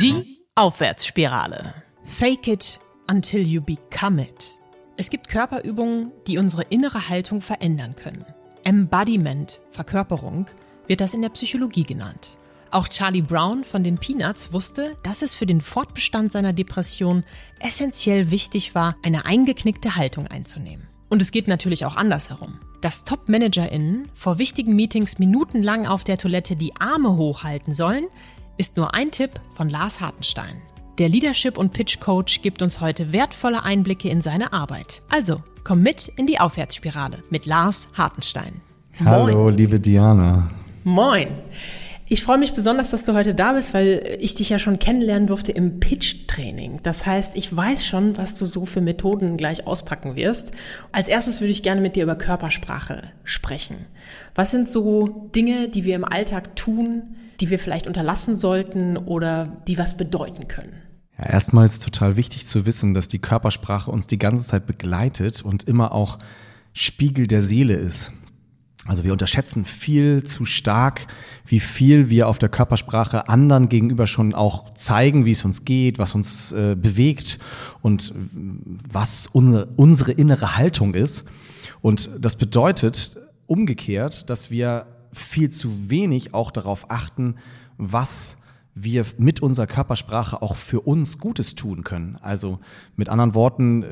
Die Aufwärtsspirale. Fake it until you become it. Es gibt Körperübungen, die unsere innere Haltung verändern können. Embodiment, Verkörperung, wird das in der Psychologie genannt. Auch Charlie Brown von den Peanuts wusste, dass es für den Fortbestand seiner Depression essentiell wichtig war, eine eingeknickte Haltung einzunehmen. Und es geht natürlich auch andersherum. Dass Top-ManagerInnen vor wichtigen Meetings minutenlang auf der Toilette die Arme hochhalten sollen, ist nur ein Tipp von Lars Hartenstein. Der Leadership- und Pitch-Coach gibt uns heute wertvolle Einblicke in seine Arbeit. Also, komm mit in die Aufwärtsspirale mit Lars Hartenstein. Hallo, Moin. liebe Diana. Moin. Ich freue mich besonders, dass du heute da bist, weil ich dich ja schon kennenlernen durfte im Pitch-Training. Das heißt, ich weiß schon, was du so für Methoden gleich auspacken wirst. Als erstes würde ich gerne mit dir über Körpersprache sprechen. Was sind so Dinge, die wir im Alltag tun, die wir vielleicht unterlassen sollten oder die was bedeuten können? Ja, erstmal ist es total wichtig zu wissen, dass die Körpersprache uns die ganze Zeit begleitet und immer auch Spiegel der Seele ist. Also wir unterschätzen viel zu stark, wie viel wir auf der Körpersprache anderen gegenüber schon auch zeigen, wie es uns geht, was uns äh, bewegt und was unsere, unsere innere Haltung ist. Und das bedeutet umgekehrt, dass wir viel zu wenig auch darauf achten, was wir mit unserer Körpersprache auch für uns Gutes tun können. Also mit anderen Worten,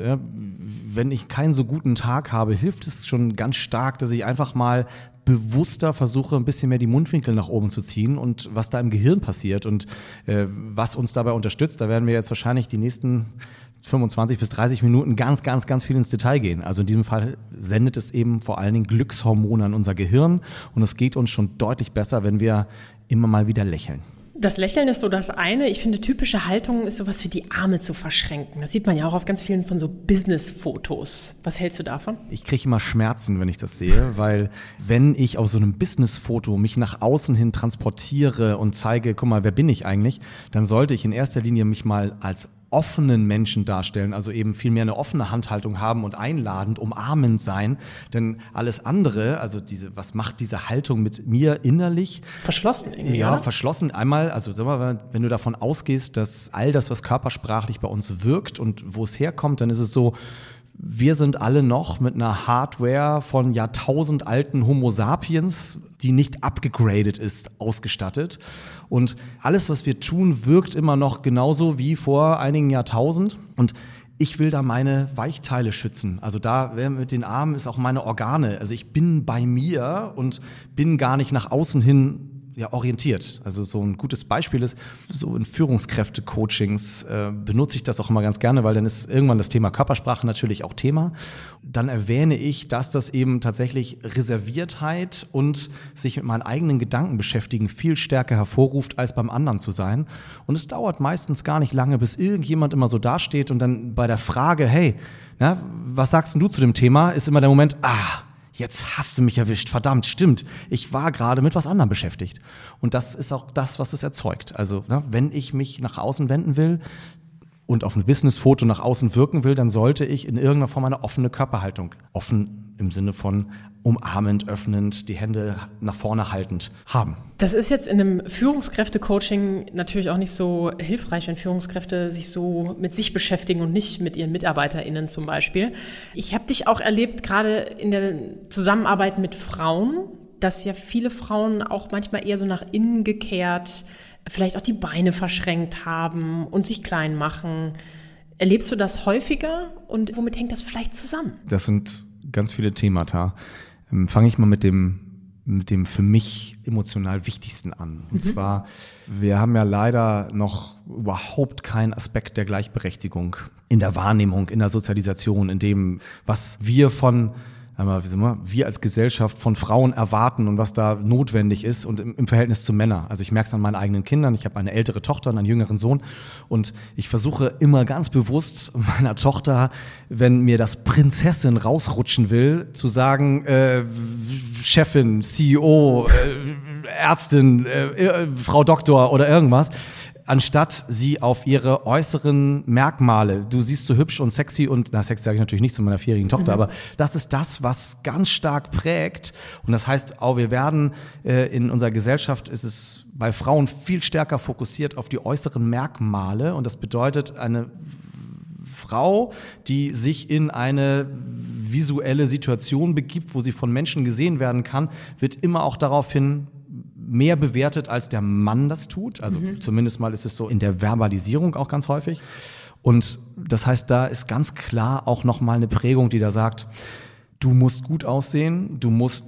wenn ich keinen so guten Tag habe, hilft es schon ganz stark, dass ich einfach mal bewusster versuche, ein bisschen mehr die Mundwinkel nach oben zu ziehen und was da im Gehirn passiert und äh, was uns dabei unterstützt. Da werden wir jetzt wahrscheinlich die nächsten 25 bis 30 Minuten ganz, ganz, ganz viel ins Detail gehen. Also in diesem Fall sendet es eben vor allen Dingen Glückshormone an unser Gehirn und es geht uns schon deutlich besser, wenn wir immer mal wieder lächeln. Das Lächeln ist so das eine. Ich finde, typische Haltung ist sowas wie die Arme zu verschränken. Das sieht man ja auch auf ganz vielen von so Business-Fotos. Was hältst du davon? Ich kriege immer Schmerzen, wenn ich das sehe, weil wenn ich auf so einem Business-Foto mich nach außen hin transportiere und zeige, guck mal, wer bin ich eigentlich, dann sollte ich in erster Linie mich mal als offenen Menschen darstellen, also eben viel mehr eine offene Handhaltung haben und einladend, umarmend sein. Denn alles andere, also diese, was macht diese Haltung mit mir innerlich? Verschlossen irgendwie. Ja, oder? verschlossen. Einmal, also sag mal, wenn du davon ausgehst, dass all das, was körpersprachlich bei uns wirkt und wo es herkommt, dann ist es so, wir sind alle noch mit einer Hardware von jahrtausendalten Homo sapiens, die nicht abgegradet ist, ausgestattet. Und alles, was wir tun, wirkt immer noch genauso wie vor einigen Jahrtausend. Und ich will da meine Weichteile schützen. Also da mit den Armen ist auch meine Organe. Also ich bin bei mir und bin gar nicht nach außen hin ja, orientiert. Also so ein gutes Beispiel ist, so in Führungskräfte-Coachings äh, benutze ich das auch immer ganz gerne, weil dann ist irgendwann das Thema Körpersprache natürlich auch Thema. Dann erwähne ich, dass das eben tatsächlich Reserviertheit und sich mit meinen eigenen Gedanken beschäftigen viel stärker hervorruft, als beim anderen zu sein. Und es dauert meistens gar nicht lange, bis irgendjemand immer so dasteht und dann bei der Frage, hey, na, was sagst du zu dem Thema, ist immer der Moment, ah, jetzt hast du mich erwischt, verdammt, stimmt, ich war gerade mit was anderem beschäftigt. Und das ist auch das, was es erzeugt. Also ne, wenn ich mich nach außen wenden will, und auf ein Businessfoto nach außen wirken will, dann sollte ich in irgendeiner Form eine offene Körperhaltung, offen im Sinne von umarmend, öffnend, die Hände nach vorne haltend haben. Das ist jetzt in einem Führungskräfte-Coaching natürlich auch nicht so hilfreich, wenn Führungskräfte sich so mit sich beschäftigen und nicht mit ihren MitarbeiterInnen zum Beispiel. Ich habe dich auch erlebt, gerade in der Zusammenarbeit mit Frauen, dass ja viele Frauen auch manchmal eher so nach innen gekehrt, vielleicht auch die Beine verschränkt haben und sich klein machen. Erlebst du das häufiger und womit hängt das vielleicht zusammen? Das sind ganz viele Themata. Ähm, fange ich mal mit dem mit dem für mich emotional wichtigsten an. Und mhm. zwar, wir haben ja leider noch überhaupt keinen Aspekt der Gleichberechtigung in der Wahrnehmung, in der Sozialisation, in dem, was wir von wir, wir als Gesellschaft von Frauen erwarten und was da notwendig ist und im, im Verhältnis zu Männern. Also ich merke es an meinen eigenen Kindern. Ich habe eine ältere Tochter und einen jüngeren Sohn und ich versuche immer ganz bewusst meiner Tochter, wenn mir das Prinzessin rausrutschen will, zu sagen, äh, Chefin, CEO, äh, Ärztin, äh, äh, Frau Doktor oder irgendwas anstatt sie auf ihre äußeren Merkmale, du siehst so hübsch und sexy und, na, sexy sage ich natürlich nicht zu meiner vierjährigen Tochter, mhm. aber das ist das, was ganz stark prägt. Und das heißt auch, wir werden äh, in unserer Gesellschaft ist es bei Frauen viel stärker fokussiert auf die äußeren Merkmale und das bedeutet eine Frau, die sich in eine visuelle Situation begibt, wo sie von Menschen gesehen werden kann, wird immer auch daraufhin mehr bewertet, als der Mann das tut. Also mhm. zumindest mal ist es so in der Verbalisierung auch ganz häufig. Und das heißt, da ist ganz klar auch nochmal eine Prägung, die da sagt, du musst gut aussehen, du musst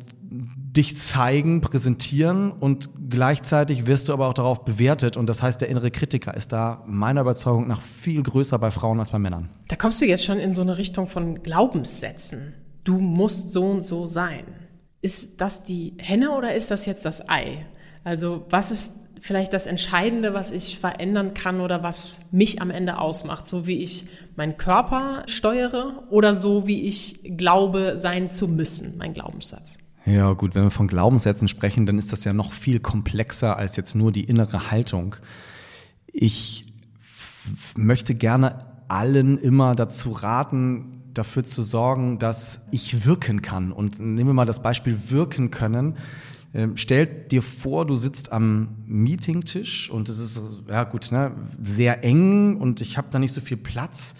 dich zeigen, präsentieren und gleichzeitig wirst du aber auch darauf bewertet. Und das heißt, der innere Kritiker ist da meiner Überzeugung nach viel größer bei Frauen als bei Männern. Da kommst du jetzt schon in so eine Richtung von Glaubenssätzen. Du musst so und so sein. Ist das die Henne oder ist das jetzt das Ei? Also was ist vielleicht das Entscheidende, was ich verändern kann oder was mich am Ende ausmacht, so wie ich meinen Körper steuere oder so wie ich glaube sein zu müssen, mein Glaubenssatz? Ja, gut, wenn wir von Glaubenssätzen sprechen, dann ist das ja noch viel komplexer als jetzt nur die innere Haltung. Ich möchte gerne allen immer dazu raten, dafür zu sorgen, dass ich wirken kann. Und nehmen wir mal das Beispiel wirken können. Ähm, stell dir vor, du sitzt am Meetingtisch und es ist ja gut, ne, sehr eng und ich habe da nicht so viel Platz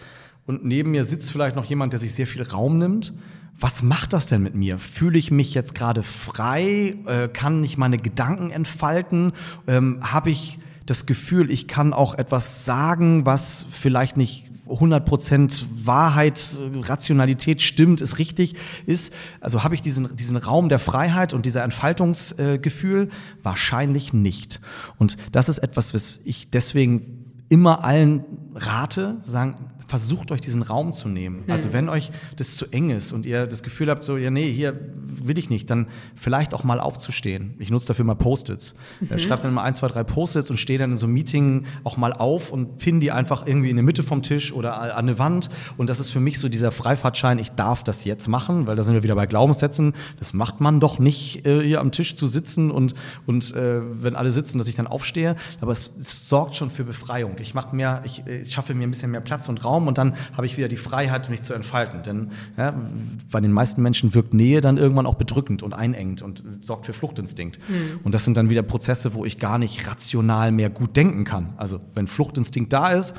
und neben mir sitzt vielleicht noch jemand, der sich sehr viel Raum nimmt was macht das denn mit mir? Fühle ich mich jetzt gerade frei? Äh, kann ich meine Gedanken entfalten? Ähm, Habe ich das Gefühl, ich kann auch etwas sagen, was vielleicht nicht 100% Wahrheit, Rationalität stimmt, ist richtig ist. Also habe ich diesen, diesen Raum der Freiheit und dieser Entfaltungsgefühl? Wahrscheinlich nicht. Und das ist etwas, was ich deswegen immer allen rate, sagen, versucht euch diesen Raum zu nehmen. Mhm. Also wenn euch das zu eng ist und ihr das Gefühl habt, so, ja, nee, hier will ich nicht, dann vielleicht auch mal aufzustehen. Ich nutze dafür mal Post-its. Mhm. Schreibt dann mal ein, zwei, drei Post-its und stehe dann in so einem Meeting auch mal auf und pin die einfach irgendwie in der Mitte vom Tisch oder an eine Wand. Und das ist für mich so dieser Freifahrtschein, ich darf das jetzt machen, weil da sind wir wieder bei Glaubenssätzen. Das macht man doch nicht, äh, hier am Tisch zu sitzen und, und äh, wenn alle sitzen, dass ich dann aufstehe. Aber es, es sorgt schon für Befreiung. Ich mache mehr, ich, ich schaffe mir ein bisschen mehr Platz und Raum und dann habe ich wieder die Freiheit, mich zu entfalten. Denn ja, bei den meisten Menschen wirkt Nähe dann irgendwann auch bedrückend und einengt und sorgt für Fluchtinstinkt. Mhm. Und das sind dann wieder Prozesse, wo ich gar nicht rational mehr gut denken kann. Also wenn Fluchtinstinkt da ist,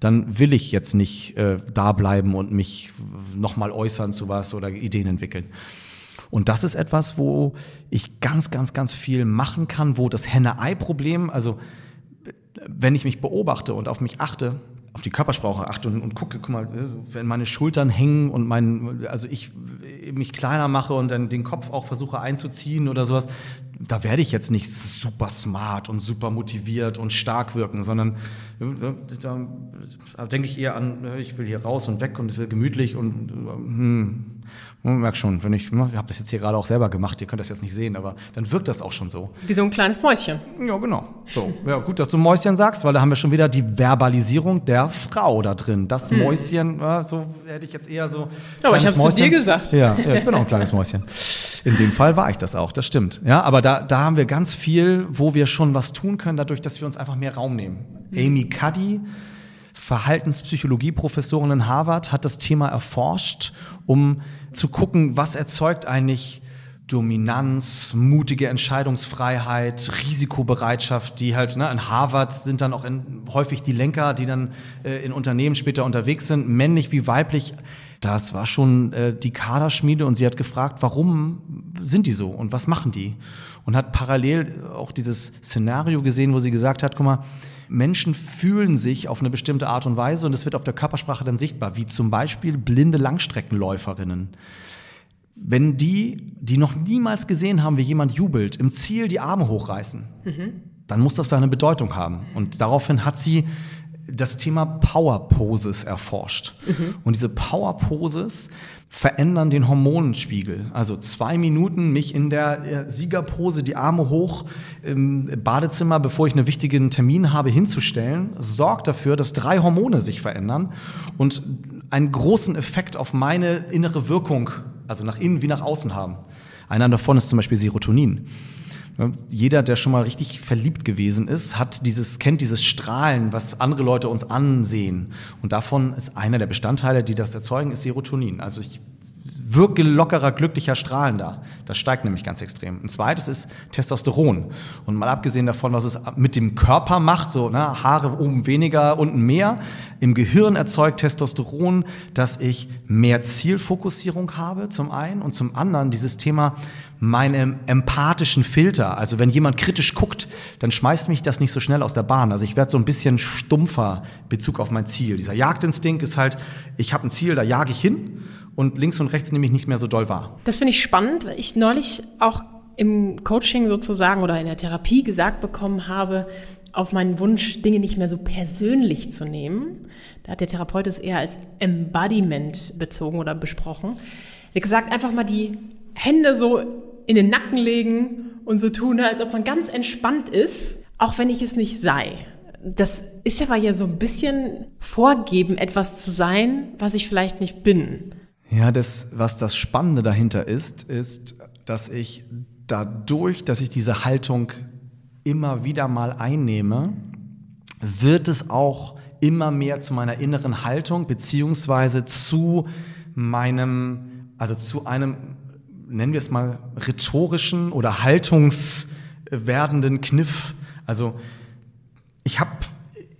dann will ich jetzt nicht äh, da bleiben und mich nochmal äußern zu was oder Ideen entwickeln. Und das ist etwas, wo ich ganz, ganz, ganz viel machen kann, wo das Henne-Ei-Problem, also wenn ich mich beobachte und auf mich achte, auf die Körpersprache achte und, und gucke, guck mal, äh, wenn meine Schultern hängen und mein, also ich mich kleiner mache und dann den Kopf auch versuche einzuziehen oder sowas, da werde ich jetzt nicht super smart und super motiviert und stark wirken, sondern äh, da, denke ich eher an, äh, ich will hier raus und weg und gemütlich und hm, man merkt schon, wenn ich, ich habe das jetzt hier gerade auch selber gemacht, ihr könnt das jetzt nicht sehen, aber dann wirkt das auch schon so. Wie so ein kleines Mäuschen. Ja, genau. So, ja, gut, dass du Mäuschen sagst, weil da haben wir schon wieder die Verbalisierung der Frau da drin. Das hm. Mäuschen, ja, so hätte ich jetzt eher so. Ja, aber ich habe es zu dir gesagt. Ja, ja, ich bin auch ein kleines Mäuschen. In dem Fall war ich das auch, das stimmt. Ja, aber da, da haben wir ganz viel, wo wir schon was tun können, dadurch, dass wir uns einfach mehr Raum nehmen. Hm. Amy Cuddy Verhaltenspsychologie-Professorin in Harvard, hat das Thema erforscht, um zu gucken, was erzeugt eigentlich Dominanz, mutige Entscheidungsfreiheit, Risikobereitschaft, die halt ne, in Harvard sind dann auch in, häufig die Lenker, die dann äh, in Unternehmen später unterwegs sind, männlich wie weiblich. Das war schon äh, die Kaderschmiede und sie hat gefragt, warum sind die so und was machen die? Und hat parallel auch dieses Szenario gesehen, wo sie gesagt hat, guck mal, Menschen fühlen sich auf eine bestimmte Art und Weise und es wird auf der Körpersprache dann sichtbar, wie zum Beispiel blinde Langstreckenläuferinnen. Wenn die, die noch niemals gesehen haben, wie jemand jubelt, im Ziel die Arme hochreißen, mhm. dann muss das da eine Bedeutung haben. Und daraufhin hat sie das Thema Power Poses erforscht. Mhm. Und diese Power Poses verändern den Hormonspiegel. Also zwei Minuten mich in der äh, Siegerpose, die Arme hoch im Badezimmer, bevor ich einen wichtigen Termin habe, hinzustellen, sorgt dafür, dass drei Hormone sich verändern und einen großen Effekt auf meine innere Wirkung, also nach innen wie nach außen haben. Einer davon ist zum Beispiel Serotonin. Jeder, der schon mal richtig verliebt gewesen ist, hat dieses, kennt dieses Strahlen, was andere Leute uns ansehen. Und davon ist einer der Bestandteile, die das erzeugen, ist Serotonin. Also ich wirke lockerer, glücklicher, strahlender. Das steigt nämlich ganz extrem. Ein zweites ist Testosteron. Und mal abgesehen davon, was es mit dem Körper macht, so ne, Haare oben weniger, unten mehr, im Gehirn erzeugt Testosteron, dass ich mehr Zielfokussierung habe, zum einen, und zum anderen dieses Thema meinem empathischen Filter. Also wenn jemand kritisch guckt, dann schmeißt mich das nicht so schnell aus der Bahn. Also ich werde so ein bisschen stumpfer Bezug auf mein Ziel. Dieser Jagdinstinkt ist halt, ich habe ein Ziel, da jage ich hin und links und rechts nehme ich nicht mehr so doll wahr. Das finde ich spannend, weil ich neulich auch im Coaching sozusagen oder in der Therapie gesagt bekommen habe, auf meinen Wunsch, Dinge nicht mehr so persönlich zu nehmen. Da hat der Therapeut es eher als Embodiment bezogen oder besprochen. Er gesagt, einfach mal die Hände so in den Nacken legen und so tun, als ob man ganz entspannt ist, auch wenn ich es nicht sei. Das ist aber ja so ein bisschen vorgeben, etwas zu sein, was ich vielleicht nicht bin. Ja, das, was das Spannende dahinter ist, ist, dass ich dadurch, dass ich diese Haltung immer wieder mal einnehme, wird es auch immer mehr zu meiner inneren Haltung, beziehungsweise zu meinem, also zu einem nennen wir es mal, rhetorischen oder haltungswerdenden Kniff. Also ich habe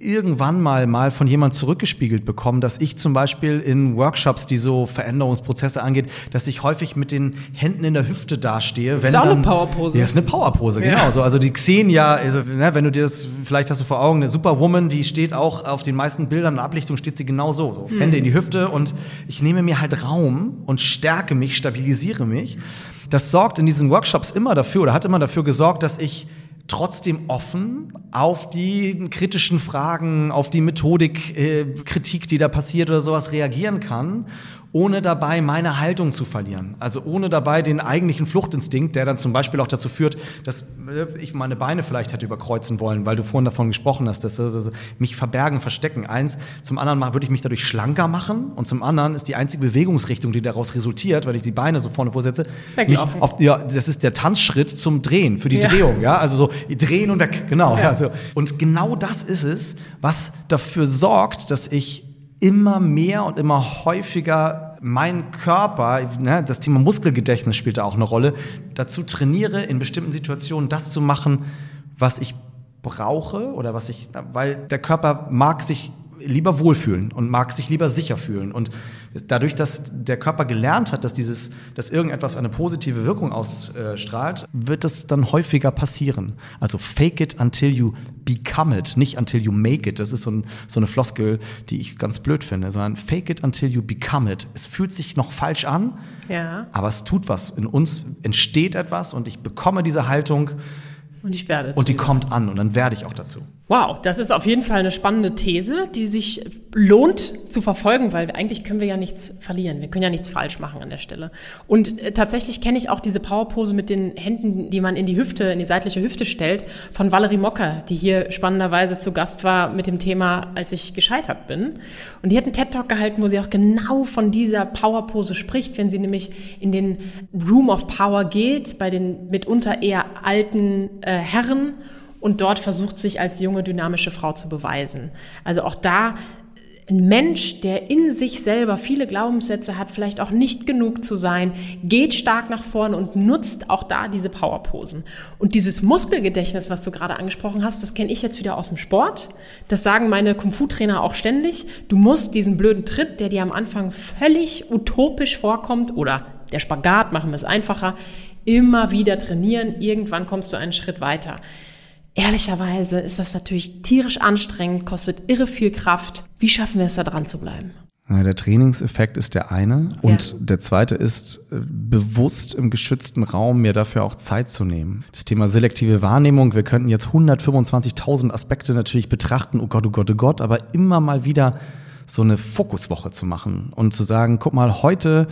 irgendwann mal mal von jemand zurückgespiegelt bekommen, dass ich zum Beispiel in Workshops, die so Veränderungsprozesse angeht, dass ich häufig mit den Händen in der Hüfte dastehe. Wenn ist auch dann, eine Powerpose. Ja, ist eine Powerpose, genau. Ja. So, also die Xenia, also, ne, wenn du dir das, vielleicht hast du vor Augen, eine Superwoman, die steht auch auf den meisten Bildern und Ablichtung steht sie genau so, so. Hm. Hände in die Hüfte und ich nehme mir halt Raum und stärke mich, stabilisiere mich. Das sorgt in diesen Workshops immer dafür oder hat immer dafür gesorgt, dass ich trotzdem offen auf die kritischen Fragen, auf die Methodik, äh, Kritik, die da passiert oder sowas reagieren kann ohne dabei meine Haltung zu verlieren. Also ohne dabei den eigentlichen Fluchtinstinkt, der dann zum Beispiel auch dazu führt, dass äh, ich meine Beine vielleicht hätte überkreuzen wollen, weil du vorhin davon gesprochen hast, dass also mich verbergen, verstecken. Eins, zum anderen würde ich mich dadurch schlanker machen und zum anderen ist die einzige Bewegungsrichtung, die daraus resultiert, weil ich die Beine so vorne vorsetze, mich auf, ja, das ist der Tanzschritt zum Drehen, für die ja. Drehung, ja, also so drehen und weg, genau. Ja. Also, und genau das ist es, was dafür sorgt, dass ich immer mehr und immer häufiger mein Körper, ne, das Thema Muskelgedächtnis spielt da auch eine Rolle, dazu trainiere, in bestimmten Situationen das zu machen, was ich brauche oder was ich, weil der Körper mag sich lieber wohlfühlen und mag sich lieber sicher fühlen. Und dadurch, dass der Körper gelernt hat, dass dieses, dass irgendetwas eine positive Wirkung ausstrahlt, wird es dann häufiger passieren. Also fake it until you become it, nicht until you make it. Das ist so, ein, so eine Floskel, die ich ganz blöd finde, sondern fake it until you become it. Es fühlt sich noch falsch an, ja. aber es tut was. In uns entsteht etwas und ich bekomme diese Haltung. Und ich werde. Und die kommt an und dann werde ich auch dazu. Wow, das ist auf jeden Fall eine spannende These, die sich lohnt zu verfolgen, weil eigentlich können wir ja nichts verlieren. Wir können ja nichts falsch machen an der Stelle. Und äh, tatsächlich kenne ich auch diese Powerpose mit den Händen, die man in die Hüfte, in die seitliche Hüfte stellt, von Valerie Mocker, die hier spannenderweise zu Gast war mit dem Thema, als ich gescheitert bin. Und die hat einen TED-Talk gehalten, wo sie auch genau von dieser Powerpose spricht, wenn sie nämlich in den Room of Power geht, bei den mitunter eher alten äh, Herren und dort versucht sich als junge, dynamische Frau zu beweisen. Also auch da ein Mensch, der in sich selber viele Glaubenssätze hat, vielleicht auch nicht genug zu sein, geht stark nach vorne und nutzt auch da diese Powerposen. Und dieses Muskelgedächtnis, was du gerade angesprochen hast, das kenne ich jetzt wieder aus dem Sport. Das sagen meine Kung-Fu-Trainer auch ständig. Du musst diesen blöden Tritt, der dir am Anfang völlig utopisch vorkommt, oder der Spagat, machen wir es einfacher, immer wieder trainieren. Irgendwann kommst du einen Schritt weiter. Ehrlicherweise ist das natürlich tierisch anstrengend, kostet irre viel Kraft. Wie schaffen wir es da dran zu bleiben? Der Trainingseffekt ist der eine und ja. der zweite ist, äh, bewusst im geschützten Raum mir dafür auch Zeit zu nehmen. Das Thema selektive Wahrnehmung, wir könnten jetzt 125.000 Aspekte natürlich betrachten, oh Gott, oh Gott, oh Gott, aber immer mal wieder so eine Fokuswoche zu machen und zu sagen, guck mal, heute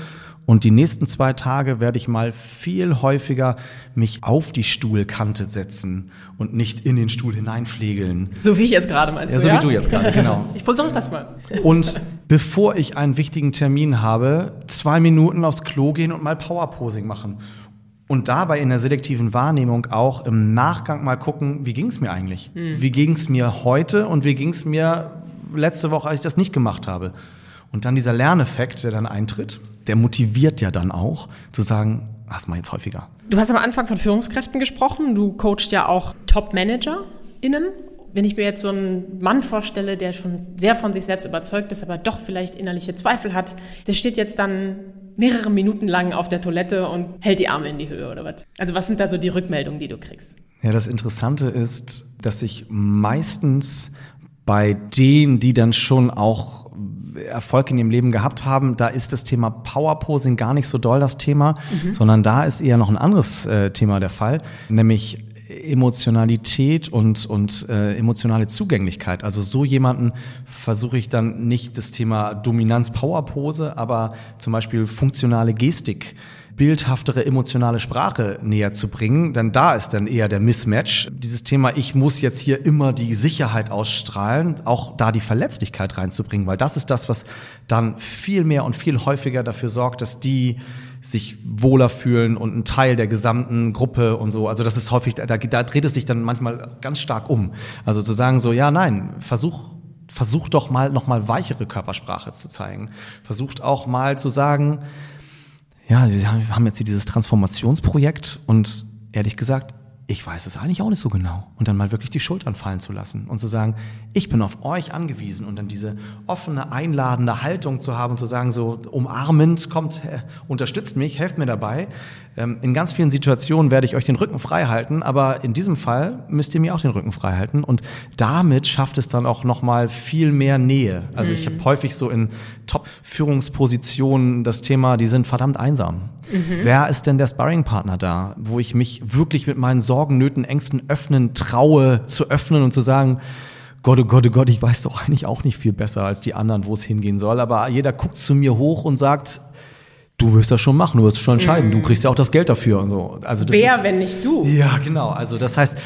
und die nächsten zwei Tage werde ich mal viel häufiger mich auf die Stuhlkante setzen und nicht in den Stuhl hineinflegeln. So wie ich jetzt gerade meinst ja, so ja? wie du jetzt gerade, genau. ich versuche das mal. Und bevor ich einen wichtigen Termin habe, zwei Minuten aufs Klo gehen und mal Powerposing machen. Und dabei in der selektiven Wahrnehmung auch im Nachgang mal gucken, wie ging es mir eigentlich? Hm. Wie ging es mir heute und wie ging es mir letzte Woche, als ich das nicht gemacht habe? Und dann dieser Lerneffekt, der dann eintritt, der motiviert ja dann auch zu sagen, das mal jetzt häufiger. Du hast am Anfang von Führungskräften gesprochen. Du coachst ja auch Top-ManagerInnen. Wenn ich mir jetzt so einen Mann vorstelle, der schon sehr von sich selbst überzeugt ist, aber doch vielleicht innerliche Zweifel hat, der steht jetzt dann mehrere Minuten lang auf der Toilette und hält die Arme in die Höhe oder was? Also was sind da so die Rückmeldungen, die du kriegst? Ja, das Interessante ist, dass ich meistens bei denen, die dann schon auch Erfolg in ihrem Leben gehabt haben, da ist das Thema Powerposing gar nicht so doll das Thema, mhm. sondern da ist eher noch ein anderes äh, Thema der Fall, nämlich Emotionalität und, und äh, emotionale Zugänglichkeit. Also so jemanden versuche ich dann nicht das Thema Dominanz-Powerpose, aber zum Beispiel funktionale Gestik bildhaftere emotionale Sprache näher zu bringen, denn da ist dann eher der Mismatch. Dieses Thema, ich muss jetzt hier immer die Sicherheit ausstrahlen, auch da die Verletzlichkeit reinzubringen, weil das ist das, was dann viel mehr und viel häufiger dafür sorgt, dass die sich wohler fühlen und ein Teil der gesamten Gruppe und so. Also das ist häufig, da, da dreht es sich dann manchmal ganz stark um. Also zu sagen so, ja, nein, versuch versucht doch mal noch mal weichere Körpersprache zu zeigen. Versucht auch mal zu sagen, ja, wir haben jetzt hier dieses Transformationsprojekt und ehrlich gesagt, ich weiß es eigentlich auch nicht so genau. Und dann mal wirklich die Schultern fallen zu lassen und zu sagen, ich bin auf euch angewiesen und dann diese offene, einladende Haltung zu haben und zu sagen, so umarmend, kommt, äh, unterstützt mich, helft mir dabei. Ähm, in ganz vielen Situationen werde ich euch den Rücken frei halten, aber in diesem Fall müsst ihr mir auch den Rücken frei halten und damit schafft es dann auch nochmal viel mehr Nähe. Also mhm. ich habe häufig so in Top-Führungspositionen das Thema, die sind verdammt einsam. Mhm. Wer ist denn der Sparringpartner da, wo ich mich wirklich mit meinen Sorgen, Nöten, Ängsten öffnen traue, zu öffnen und zu sagen, Gott, oh Gott, oh Gott, ich weiß doch eigentlich auch nicht viel besser als die anderen, wo es hingehen soll. Aber jeder guckt zu mir hoch und sagt, du wirst das schon machen, du wirst schon entscheiden, mm. du kriegst ja auch das Geld dafür und so. Also das Wer, ist, wenn nicht du? Ja, genau. Also das heißt,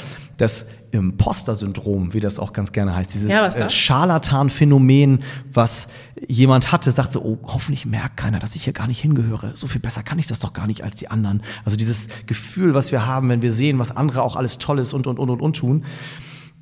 das Imposter-Syndrom, wie das auch ganz gerne heißt, dieses ja, äh, Scharlatan-Phänomen, was jemand hatte, sagt so, oh, hoffentlich merkt keiner, dass ich hier gar nicht hingehöre. So viel besser kann ich das doch gar nicht als die anderen. Also dieses Gefühl, was wir haben, wenn wir sehen, was andere auch alles Tolles und, und, und, und, und tun,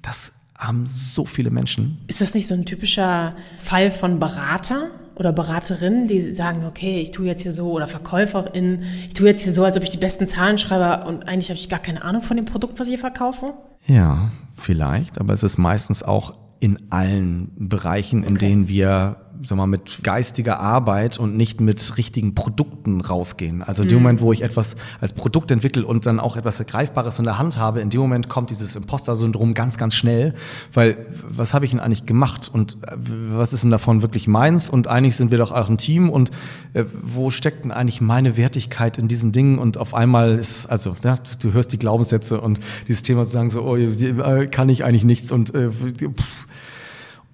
das haben so viele Menschen. Ist das nicht so ein typischer Fall von Berater? Oder Beraterinnen, die sagen, okay, ich tue jetzt hier so, oder VerkäuferInnen, ich tue jetzt hier so, als ob ich die besten Zahlen schreibe und eigentlich habe ich gar keine Ahnung von dem Produkt, was ich hier verkaufe? Ja, vielleicht, aber es ist meistens auch in allen Bereichen, in okay. denen wir sag mal, mit geistiger Arbeit und nicht mit richtigen Produkten rausgehen. Also in dem mhm. Moment, wo ich etwas als Produkt entwickle und dann auch etwas Greifbares in der Hand habe, in dem Moment kommt dieses Imposter-Syndrom ganz, ganz schnell, weil was habe ich denn eigentlich gemacht und äh, was ist denn davon wirklich meins und eigentlich sind wir doch auch ein Team und äh, wo steckt denn eigentlich meine Wertigkeit in diesen Dingen und auf einmal ist, also ja, du hörst die Glaubenssätze und dieses Thema zu sagen so, oh, äh, kann ich eigentlich nichts und äh, pff,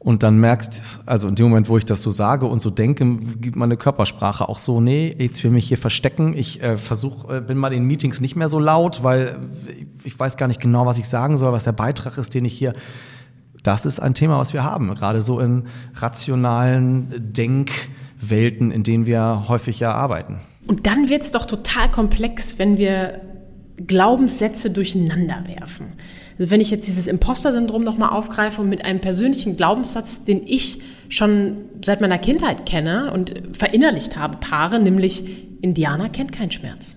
und dann merkst, also in dem Moment, wo ich das so sage und so denke, gibt meine Körpersprache auch so, nee, jetzt will mich hier verstecken. Ich äh, versuche, äh, bin mal in Meetings nicht mehr so laut, weil ich weiß gar nicht genau, was ich sagen soll, was der Beitrag ist, den ich hier. Das ist ein Thema, was wir haben, gerade so in rationalen Denkwelten, in denen wir häufig ja arbeiten. Und dann wird's doch total komplex, wenn wir Glaubenssätze durcheinander werfen. Wenn ich jetzt dieses Imposter-Syndrom nochmal aufgreife und mit einem persönlichen Glaubenssatz, den ich schon seit meiner Kindheit kenne und verinnerlicht habe, paare, nämlich Indianer kennt keinen Schmerz.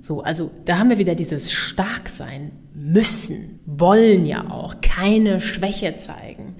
So, also da haben wir wieder dieses Starksein, müssen, wollen ja auch, keine Schwäche zeigen.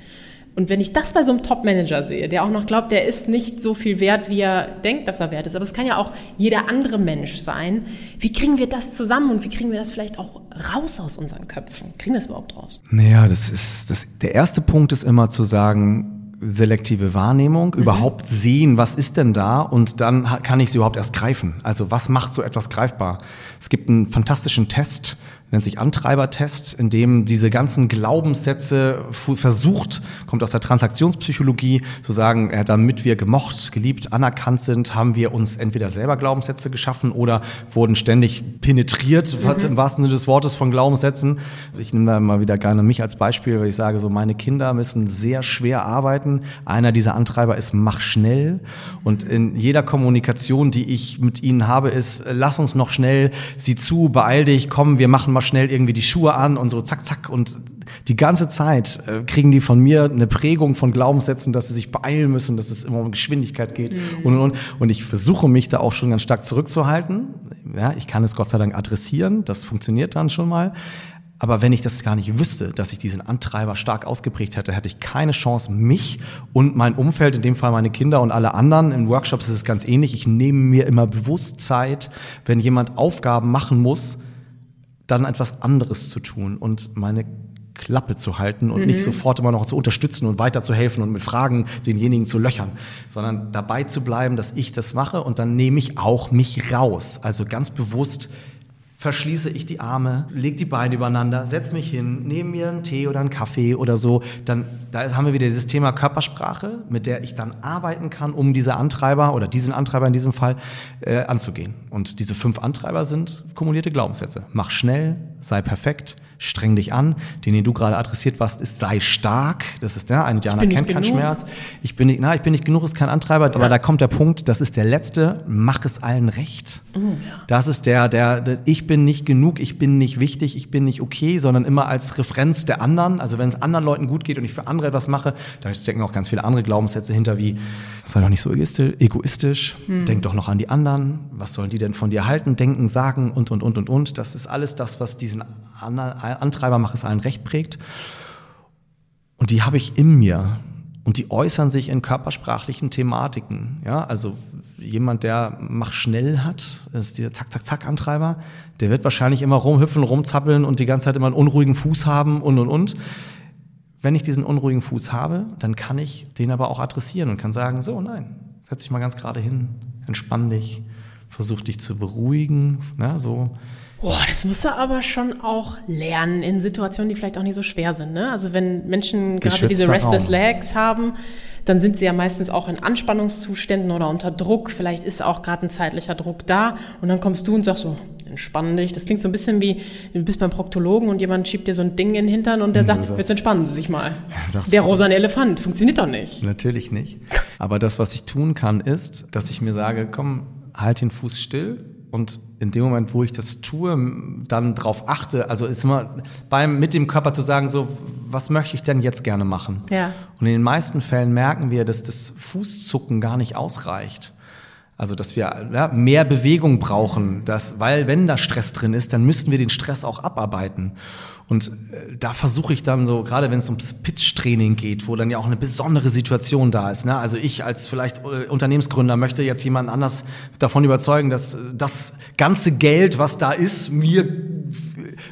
Und wenn ich das bei so einem Top-Manager sehe, der auch noch glaubt, der ist nicht so viel wert, wie er denkt, dass er wert ist, aber es kann ja auch jeder andere Mensch sein, wie kriegen wir das zusammen und wie kriegen wir das vielleicht auch raus aus unseren Köpfen? Kriegen wir das überhaupt raus? Naja, das ist, das, der erste Punkt ist immer zu sagen, selektive Wahrnehmung, mhm. überhaupt sehen, was ist denn da und dann kann ich sie überhaupt erst greifen. Also was macht so etwas greifbar? Es gibt einen fantastischen Test, nennt sich Antreibertest, in dem diese ganzen Glaubenssätze versucht, kommt aus der Transaktionspsychologie, zu sagen, ja, damit wir gemocht, geliebt, anerkannt sind, haben wir uns entweder selber Glaubenssätze geschaffen oder wurden ständig penetriert, mhm. im wahrsten Sinne des Wortes von Glaubenssätzen. Ich nehme da mal wieder gerne mich als Beispiel, weil ich sage, so meine Kinder müssen sehr schwer arbeiten. Einer dieser Antreiber ist, mach schnell. Und in jeder Kommunikation, die ich mit ihnen habe, ist, lass uns noch schnell, sieh zu, beeil dich, komm, wir machen mal mal schnell irgendwie die Schuhe an und so zack, zack. Und die ganze Zeit äh, kriegen die von mir eine Prägung von Glaubenssätzen, dass sie sich beeilen müssen, dass es immer um Geschwindigkeit geht mhm. und, und, und. Und ich versuche mich da auch schon ganz stark zurückzuhalten. Ja, ich kann es Gott sei Dank adressieren, das funktioniert dann schon mal. Aber wenn ich das gar nicht wüsste, dass ich diesen Antreiber stark ausgeprägt hätte, hätte ich keine Chance, mich und mein Umfeld, in dem Fall meine Kinder und alle anderen, in Workshops ist es ganz ähnlich. Ich nehme mir immer bewusst Zeit, wenn jemand Aufgaben machen muss, dann etwas anderes zu tun und meine Klappe zu halten und mhm. nicht sofort immer noch zu unterstützen und weiterzuhelfen und mit Fragen denjenigen zu löchern, sondern dabei zu bleiben, dass ich das mache und dann nehme ich auch mich raus. Also ganz bewusst verschließe ich die Arme, leg die Beine übereinander, setz mich hin, nehme mir einen Tee oder einen Kaffee oder so. Dann da haben wir wieder dieses Thema Körpersprache, mit der ich dann arbeiten kann, um diese Antreiber oder diesen Antreiber in diesem Fall äh, anzugehen. Und diese fünf Antreiber sind kumulierte Glaubenssätze. Mach schnell, sei perfekt, streng dich an. Den, den du gerade adressiert warst, ist sei stark. Das ist der, ein Indianer kennt keinen Schmerz. Ich bin nicht, na, ich bin nicht genug, ist kein Antreiber. Aber ja. da kommt der Punkt, das ist der letzte, mach es allen recht. Ja. Das ist der, der, der, ich bin nicht genug, ich bin nicht wichtig, ich bin nicht okay, sondern immer als Referenz der anderen. Also wenn es anderen Leuten gut geht und ich für andere etwas mache, da stecken auch ganz viele andere Glaubenssätze hinter, wie sei doch nicht so egoistisch, hm. denk doch noch an die anderen, was sollen die denn von dir halten, denken, sagen und, und, und, und, und. Das ist alles das, was diesen Antreiber mach es allen recht prägt. Und die habe ich in mir. Und die äußern sich in körpersprachlichen Thematiken. Ja, also jemand, der mach schnell hat, ist dieser Zack, Zack, Zack Antreiber, der wird wahrscheinlich immer rumhüpfen, rumzappeln und die ganze Zeit immer einen unruhigen Fuß haben und, und, und. Wenn ich diesen unruhigen Fuß habe, dann kann ich den aber auch adressieren und kann sagen, so, nein, setz dich mal ganz gerade hin, entspann dich, versuch dich zu beruhigen, ne, so Boah, das musst du aber schon auch lernen in Situationen, die vielleicht auch nicht so schwer sind. Ne? Also wenn Menschen gerade diese Restless Raum. Legs haben, dann sind sie ja meistens auch in Anspannungszuständen oder unter Druck. Vielleicht ist auch gerade ein zeitlicher Druck da und dann kommst du und sagst so, entspann dich. Das klingt so ein bisschen wie, du bist beim Proktologen und jemand schiebt dir so ein Ding in den Hintern und der sagt, sagst, jetzt entspannen Sie sich mal. Der rosane Elefant, funktioniert doch nicht. Natürlich nicht. Aber das, was ich tun kann, ist, dass ich mir sage, komm, halt den Fuß still und in dem Moment, wo ich das tue, dann darauf achte, also ist immer beim mit dem Körper zu sagen, so, was möchte ich denn jetzt gerne machen? Ja. Und in den meisten Fällen merken wir, dass das Fußzucken gar nicht ausreicht. Also, dass wir ja, mehr Bewegung brauchen, dass, weil wenn da Stress drin ist, dann müssten wir den Stress auch abarbeiten. Und äh, da versuche ich dann so, gerade wenn es ums Pitch-Training geht, wo dann ja auch eine besondere Situation da ist. Ne? Also ich als vielleicht äh, Unternehmensgründer möchte jetzt jemanden anders davon überzeugen, dass äh, das ganze Geld, was da ist, mir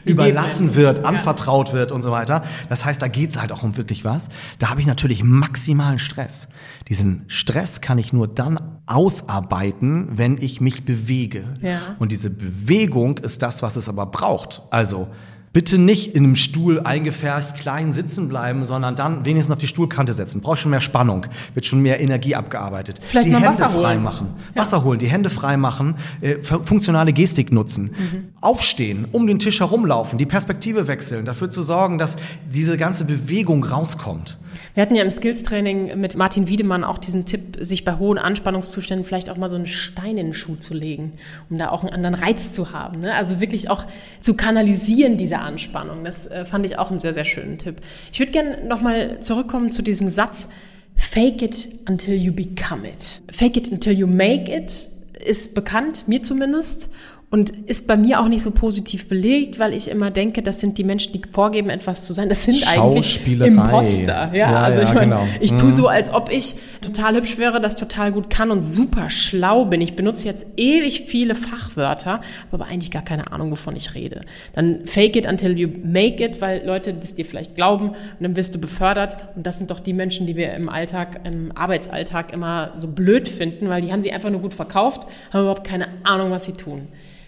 überlassen wird, anvertraut wird und so weiter. Das heißt, da geht's halt auch um wirklich was. Da habe ich natürlich maximalen Stress. Diesen Stress kann ich nur dann ausarbeiten, wenn ich mich bewege. Ja. Und diese Bewegung ist das, was es aber braucht. Also bitte nicht in einem Stuhl eingefärbt klein sitzen bleiben, sondern dann wenigstens auf die Stuhlkante setzen. Braucht schon mehr Spannung, wird schon mehr Energie abgearbeitet. Vielleicht die mal Hände Wasser frei holen. machen. Ja. Wasser holen, die Hände frei machen, äh, funktionale Gestik nutzen. Mhm. Aufstehen, um den Tisch herumlaufen, die Perspektive wechseln, dafür zu sorgen, dass diese ganze Bewegung rauskommt. Wir hatten ja im Skills-Training mit Martin Wiedemann auch diesen Tipp, sich bei hohen Anspannungszuständen vielleicht auch mal so einen Stein in den Schuh zu legen, um da auch einen anderen Reiz zu haben. Ne? Also wirklich auch zu kanalisieren, diese Anspannung. Das äh, fand ich auch einen sehr, sehr schönen Tipp. Ich würde gerne nochmal zurückkommen zu diesem Satz, Fake it until you become it. Fake it until you make it ist bekannt, mir zumindest und ist bei mir auch nicht so positiv belegt, weil ich immer denke, das sind die Menschen, die vorgeben, etwas zu sein. Das sind eigentlich Imposter. Ja, ja also ja, ich meine, genau. ich tue mhm. so, als ob ich total hübsch wäre, das total gut kann und super schlau bin. Ich benutze jetzt ewig viele Fachwörter, habe aber eigentlich gar keine Ahnung, wovon ich rede. Dann fake it until you make it, weil Leute das dir vielleicht glauben und dann wirst du befördert. Und das sind doch die Menschen, die wir im Alltag, im Arbeitsalltag immer so blöd finden, weil die haben sie einfach nur gut verkauft, haben überhaupt keine Ahnung, was sie tun.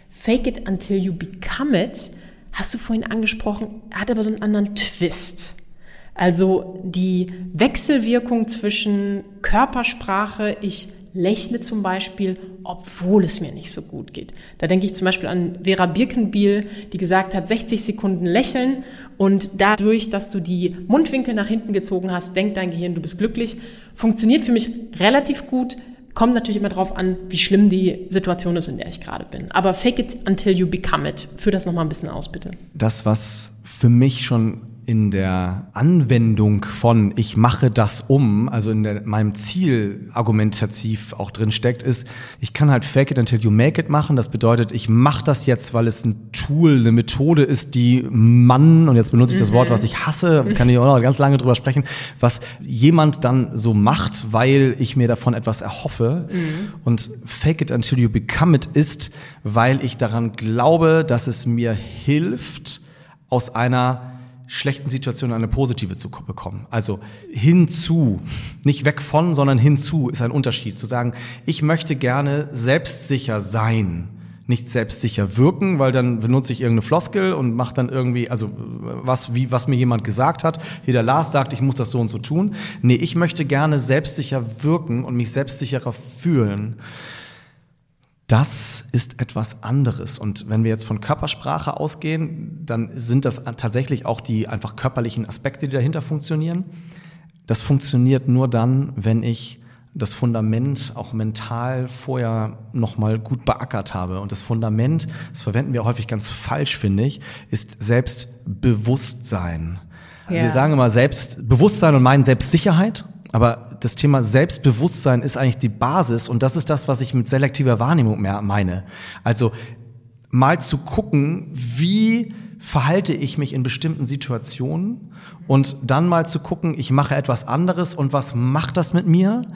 Fake it until you become it, hast du vorhin angesprochen, hat aber so einen anderen Twist. Also die Wechselwirkung zwischen Körpersprache, ich lächle zum Beispiel, obwohl es mir nicht so gut geht. Da denke ich zum Beispiel an Vera Birkenbiel, die gesagt hat, 60 Sekunden lächeln und dadurch, dass du die Mundwinkel nach hinten gezogen hast, denkt dein Gehirn, du bist glücklich. Funktioniert für mich relativ gut, Kommt natürlich immer darauf an, wie schlimm die Situation ist, in der ich gerade bin. Aber fake it until you become it. Führ das nochmal ein bisschen aus, bitte. Das, was für mich schon in der Anwendung von ich mache das um, also in der, meinem Ziel argumentativ auch drin steckt, ist, ich kann halt fake it until you make it machen. Das bedeutet, ich mache das jetzt, weil es ein Tool, eine Methode ist, die man, und jetzt benutze ich das Wort, was ich hasse, kann ich auch noch ganz lange drüber sprechen, was jemand dann so macht, weil ich mir davon etwas erhoffe. Mhm. Und fake it until you become it ist, weil ich daran glaube, dass es mir hilft, aus einer schlechten Situation eine positive zu bekommen. Also hinzu, nicht weg von, sondern hinzu ist ein Unterschied. Zu sagen, ich möchte gerne selbstsicher sein, nicht selbstsicher wirken, weil dann benutze ich irgendeine Floskel und mache dann irgendwie, also was, wie, was mir jemand gesagt hat. Hier der Lars sagt, ich muss das so und so tun. Nee, ich möchte gerne selbstsicher wirken und mich selbstsicherer fühlen das ist etwas anderes. Und wenn wir jetzt von Körpersprache ausgehen, dann sind das tatsächlich auch die einfach körperlichen Aspekte, die dahinter funktionieren. Das funktioniert nur dann, wenn ich das Fundament auch mental vorher nochmal gut beackert habe. Und das Fundament, das verwenden wir häufig ganz falsch, finde ich, ist Selbstbewusstsein. Ja. Wir sagen immer Selbstbewusstsein und meinen Selbstsicherheit. Aber das Thema Selbstbewusstsein ist eigentlich die Basis und das ist das, was ich mit selektiver Wahrnehmung mehr meine. Also mal zu gucken, wie verhalte ich mich in bestimmten Situationen und dann mal zu gucken, ich mache etwas anderes und was macht das mit mir?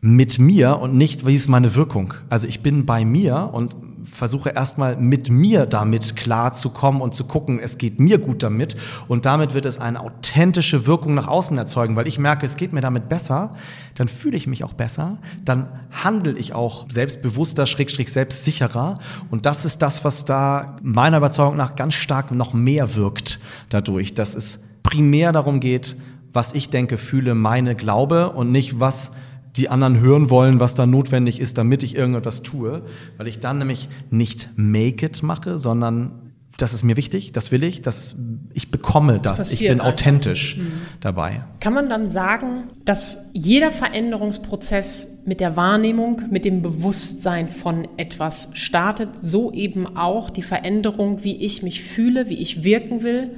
Mit mir und nicht, wie ist meine Wirkung? Also ich bin bei mir und versuche erstmal mit mir damit klarzukommen und zu gucken, es geht mir gut damit. Und damit wird es eine authentische Wirkung nach außen erzeugen, weil ich merke, es geht mir damit besser, dann fühle ich mich auch besser, dann handle ich auch selbstbewusster, schrägstrich selbstsicherer. Und das ist das, was da meiner Überzeugung nach ganz stark noch mehr wirkt dadurch, dass es primär darum geht, was ich denke, fühle, meine, glaube und nicht was die anderen hören wollen, was da notwendig ist, damit ich irgendetwas tue, weil ich dann nämlich nicht make it mache, sondern das ist mir wichtig, das will ich, das ist, ich bekomme das, das ich bin authentisch mhm. dabei. Kann man dann sagen, dass jeder Veränderungsprozess mit der Wahrnehmung, mit dem Bewusstsein von etwas startet, so eben auch die Veränderung, wie ich mich fühle, wie ich wirken will,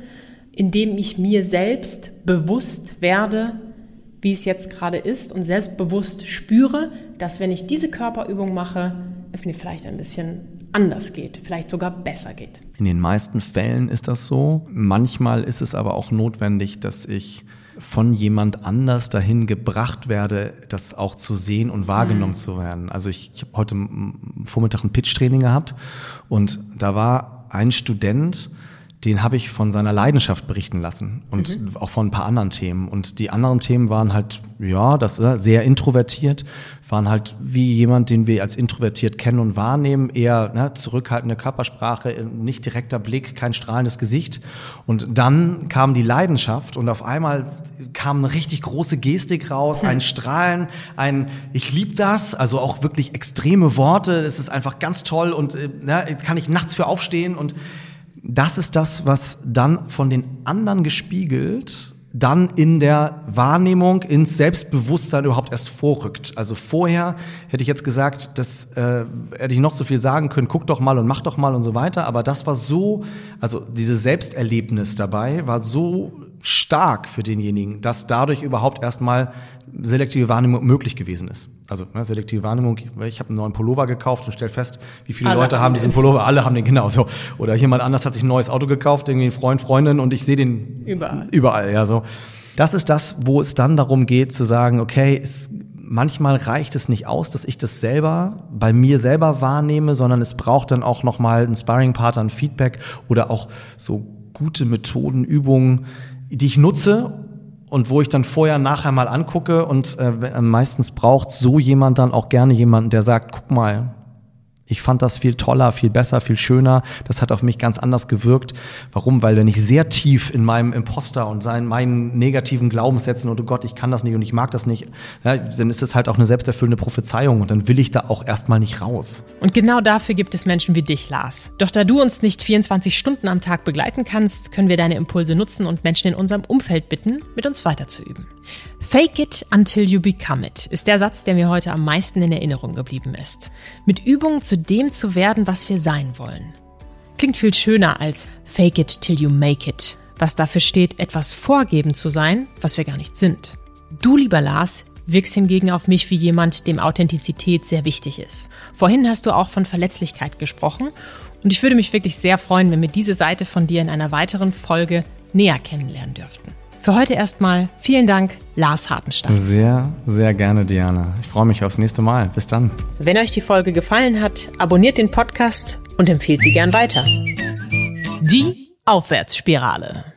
indem ich mir selbst bewusst werde, wie es jetzt gerade ist und selbstbewusst spüre, dass wenn ich diese Körperübung mache, es mir vielleicht ein bisschen anders geht, vielleicht sogar besser geht. In den meisten Fällen ist das so. Manchmal ist es aber auch notwendig, dass ich von jemand anders dahin gebracht werde, das auch zu sehen und wahrgenommen mhm. zu werden. Also ich, ich habe heute Vormittag ein Pitch-Training gehabt und da war ein Student, den habe ich von seiner Leidenschaft berichten lassen und mhm. auch von ein paar anderen Themen. Und die anderen Themen waren halt, ja, das äh, sehr introvertiert, waren halt wie jemand, den wir als introvertiert kennen und wahrnehmen, eher ne, zurückhaltende Körpersprache, äh, nicht direkter Blick, kein strahlendes Gesicht. Und dann kam die Leidenschaft und auf einmal kam eine richtig große Gestik raus, ein Strahlen, ein Ich lieb das, also auch wirklich extreme Worte. Es ist einfach ganz toll und äh, ne, kann ich nachts für aufstehen und das ist das, was dann von den anderen gespiegelt dann in der Wahrnehmung, ins Selbstbewusstsein überhaupt erst vorrückt. Also vorher hätte ich jetzt gesagt, das äh, hätte ich noch so viel sagen können, guck doch mal und mach doch mal und so weiter, aber das war so, also diese Selbsterlebnis dabei war so stark für denjenigen, dass dadurch überhaupt erstmal selektive Wahrnehmung möglich gewesen ist. Also ne, selektive Wahrnehmung, ich habe einen neuen Pullover gekauft und stelle fest, wie viele alle Leute haben diesen Pullover, alle haben den genauso. Oder jemand anders hat sich ein neues Auto gekauft, irgendwie ein Freund, Freundin und ich sehe den überall. Überall, ja so. Das ist das, wo es dann darum geht zu sagen, okay, es, manchmal reicht es nicht aus, dass ich das selber bei mir selber wahrnehme, sondern es braucht dann auch nochmal einen Sparringpartner, ein Feedback oder auch so gute Methoden, Übungen, die ich nutze und wo ich dann vorher nachher mal angucke. Und äh, meistens braucht so jemand dann auch gerne jemanden, der sagt, guck mal, Ich fand das viel toller, viel besser, viel schöner. Das hat auf mich ganz anders gewirkt. Warum? Weil wenn ich sehr tief in meinem Imposter und seinen, meinen negativen Glaubenssätzen und oh Gott, ich kann das nicht und ich mag das nicht, ja, dann ist es halt auch eine selbsterfüllende Prophezeiung und dann will ich da auch erstmal nicht raus. Und genau dafür gibt es Menschen wie dich, Lars. Doch da du uns nicht 24 Stunden am Tag begleiten kannst, können wir deine Impulse nutzen und Menschen in unserem Umfeld bitten, mit uns weiterzuüben. Fake it until you become it ist der Satz, der mir heute am meisten in Erinnerung geblieben ist. Mit Übung zu dem zu werden, was wir sein wollen. Klingt viel schöner als fake it till you make it, was dafür steht, etwas vorgeben zu sein, was wir gar nicht sind. Du, lieber Lars, wirkst hingegen auf mich wie jemand, dem Authentizität sehr wichtig ist. Vorhin hast du auch von Verletzlichkeit gesprochen und ich würde mich wirklich sehr freuen, wenn wir diese Seite von dir in einer weiteren Folge näher kennenlernen dürften. Für heute erstmal vielen Dank, Lars Hartenstein. Sehr, sehr gerne, Diana. Ich freue mich aufs nächste Mal. Bis dann. Wenn euch die Folge gefallen hat, abonniert den Podcast und empfehlt sie gern weiter. Die Aufwärtsspirale.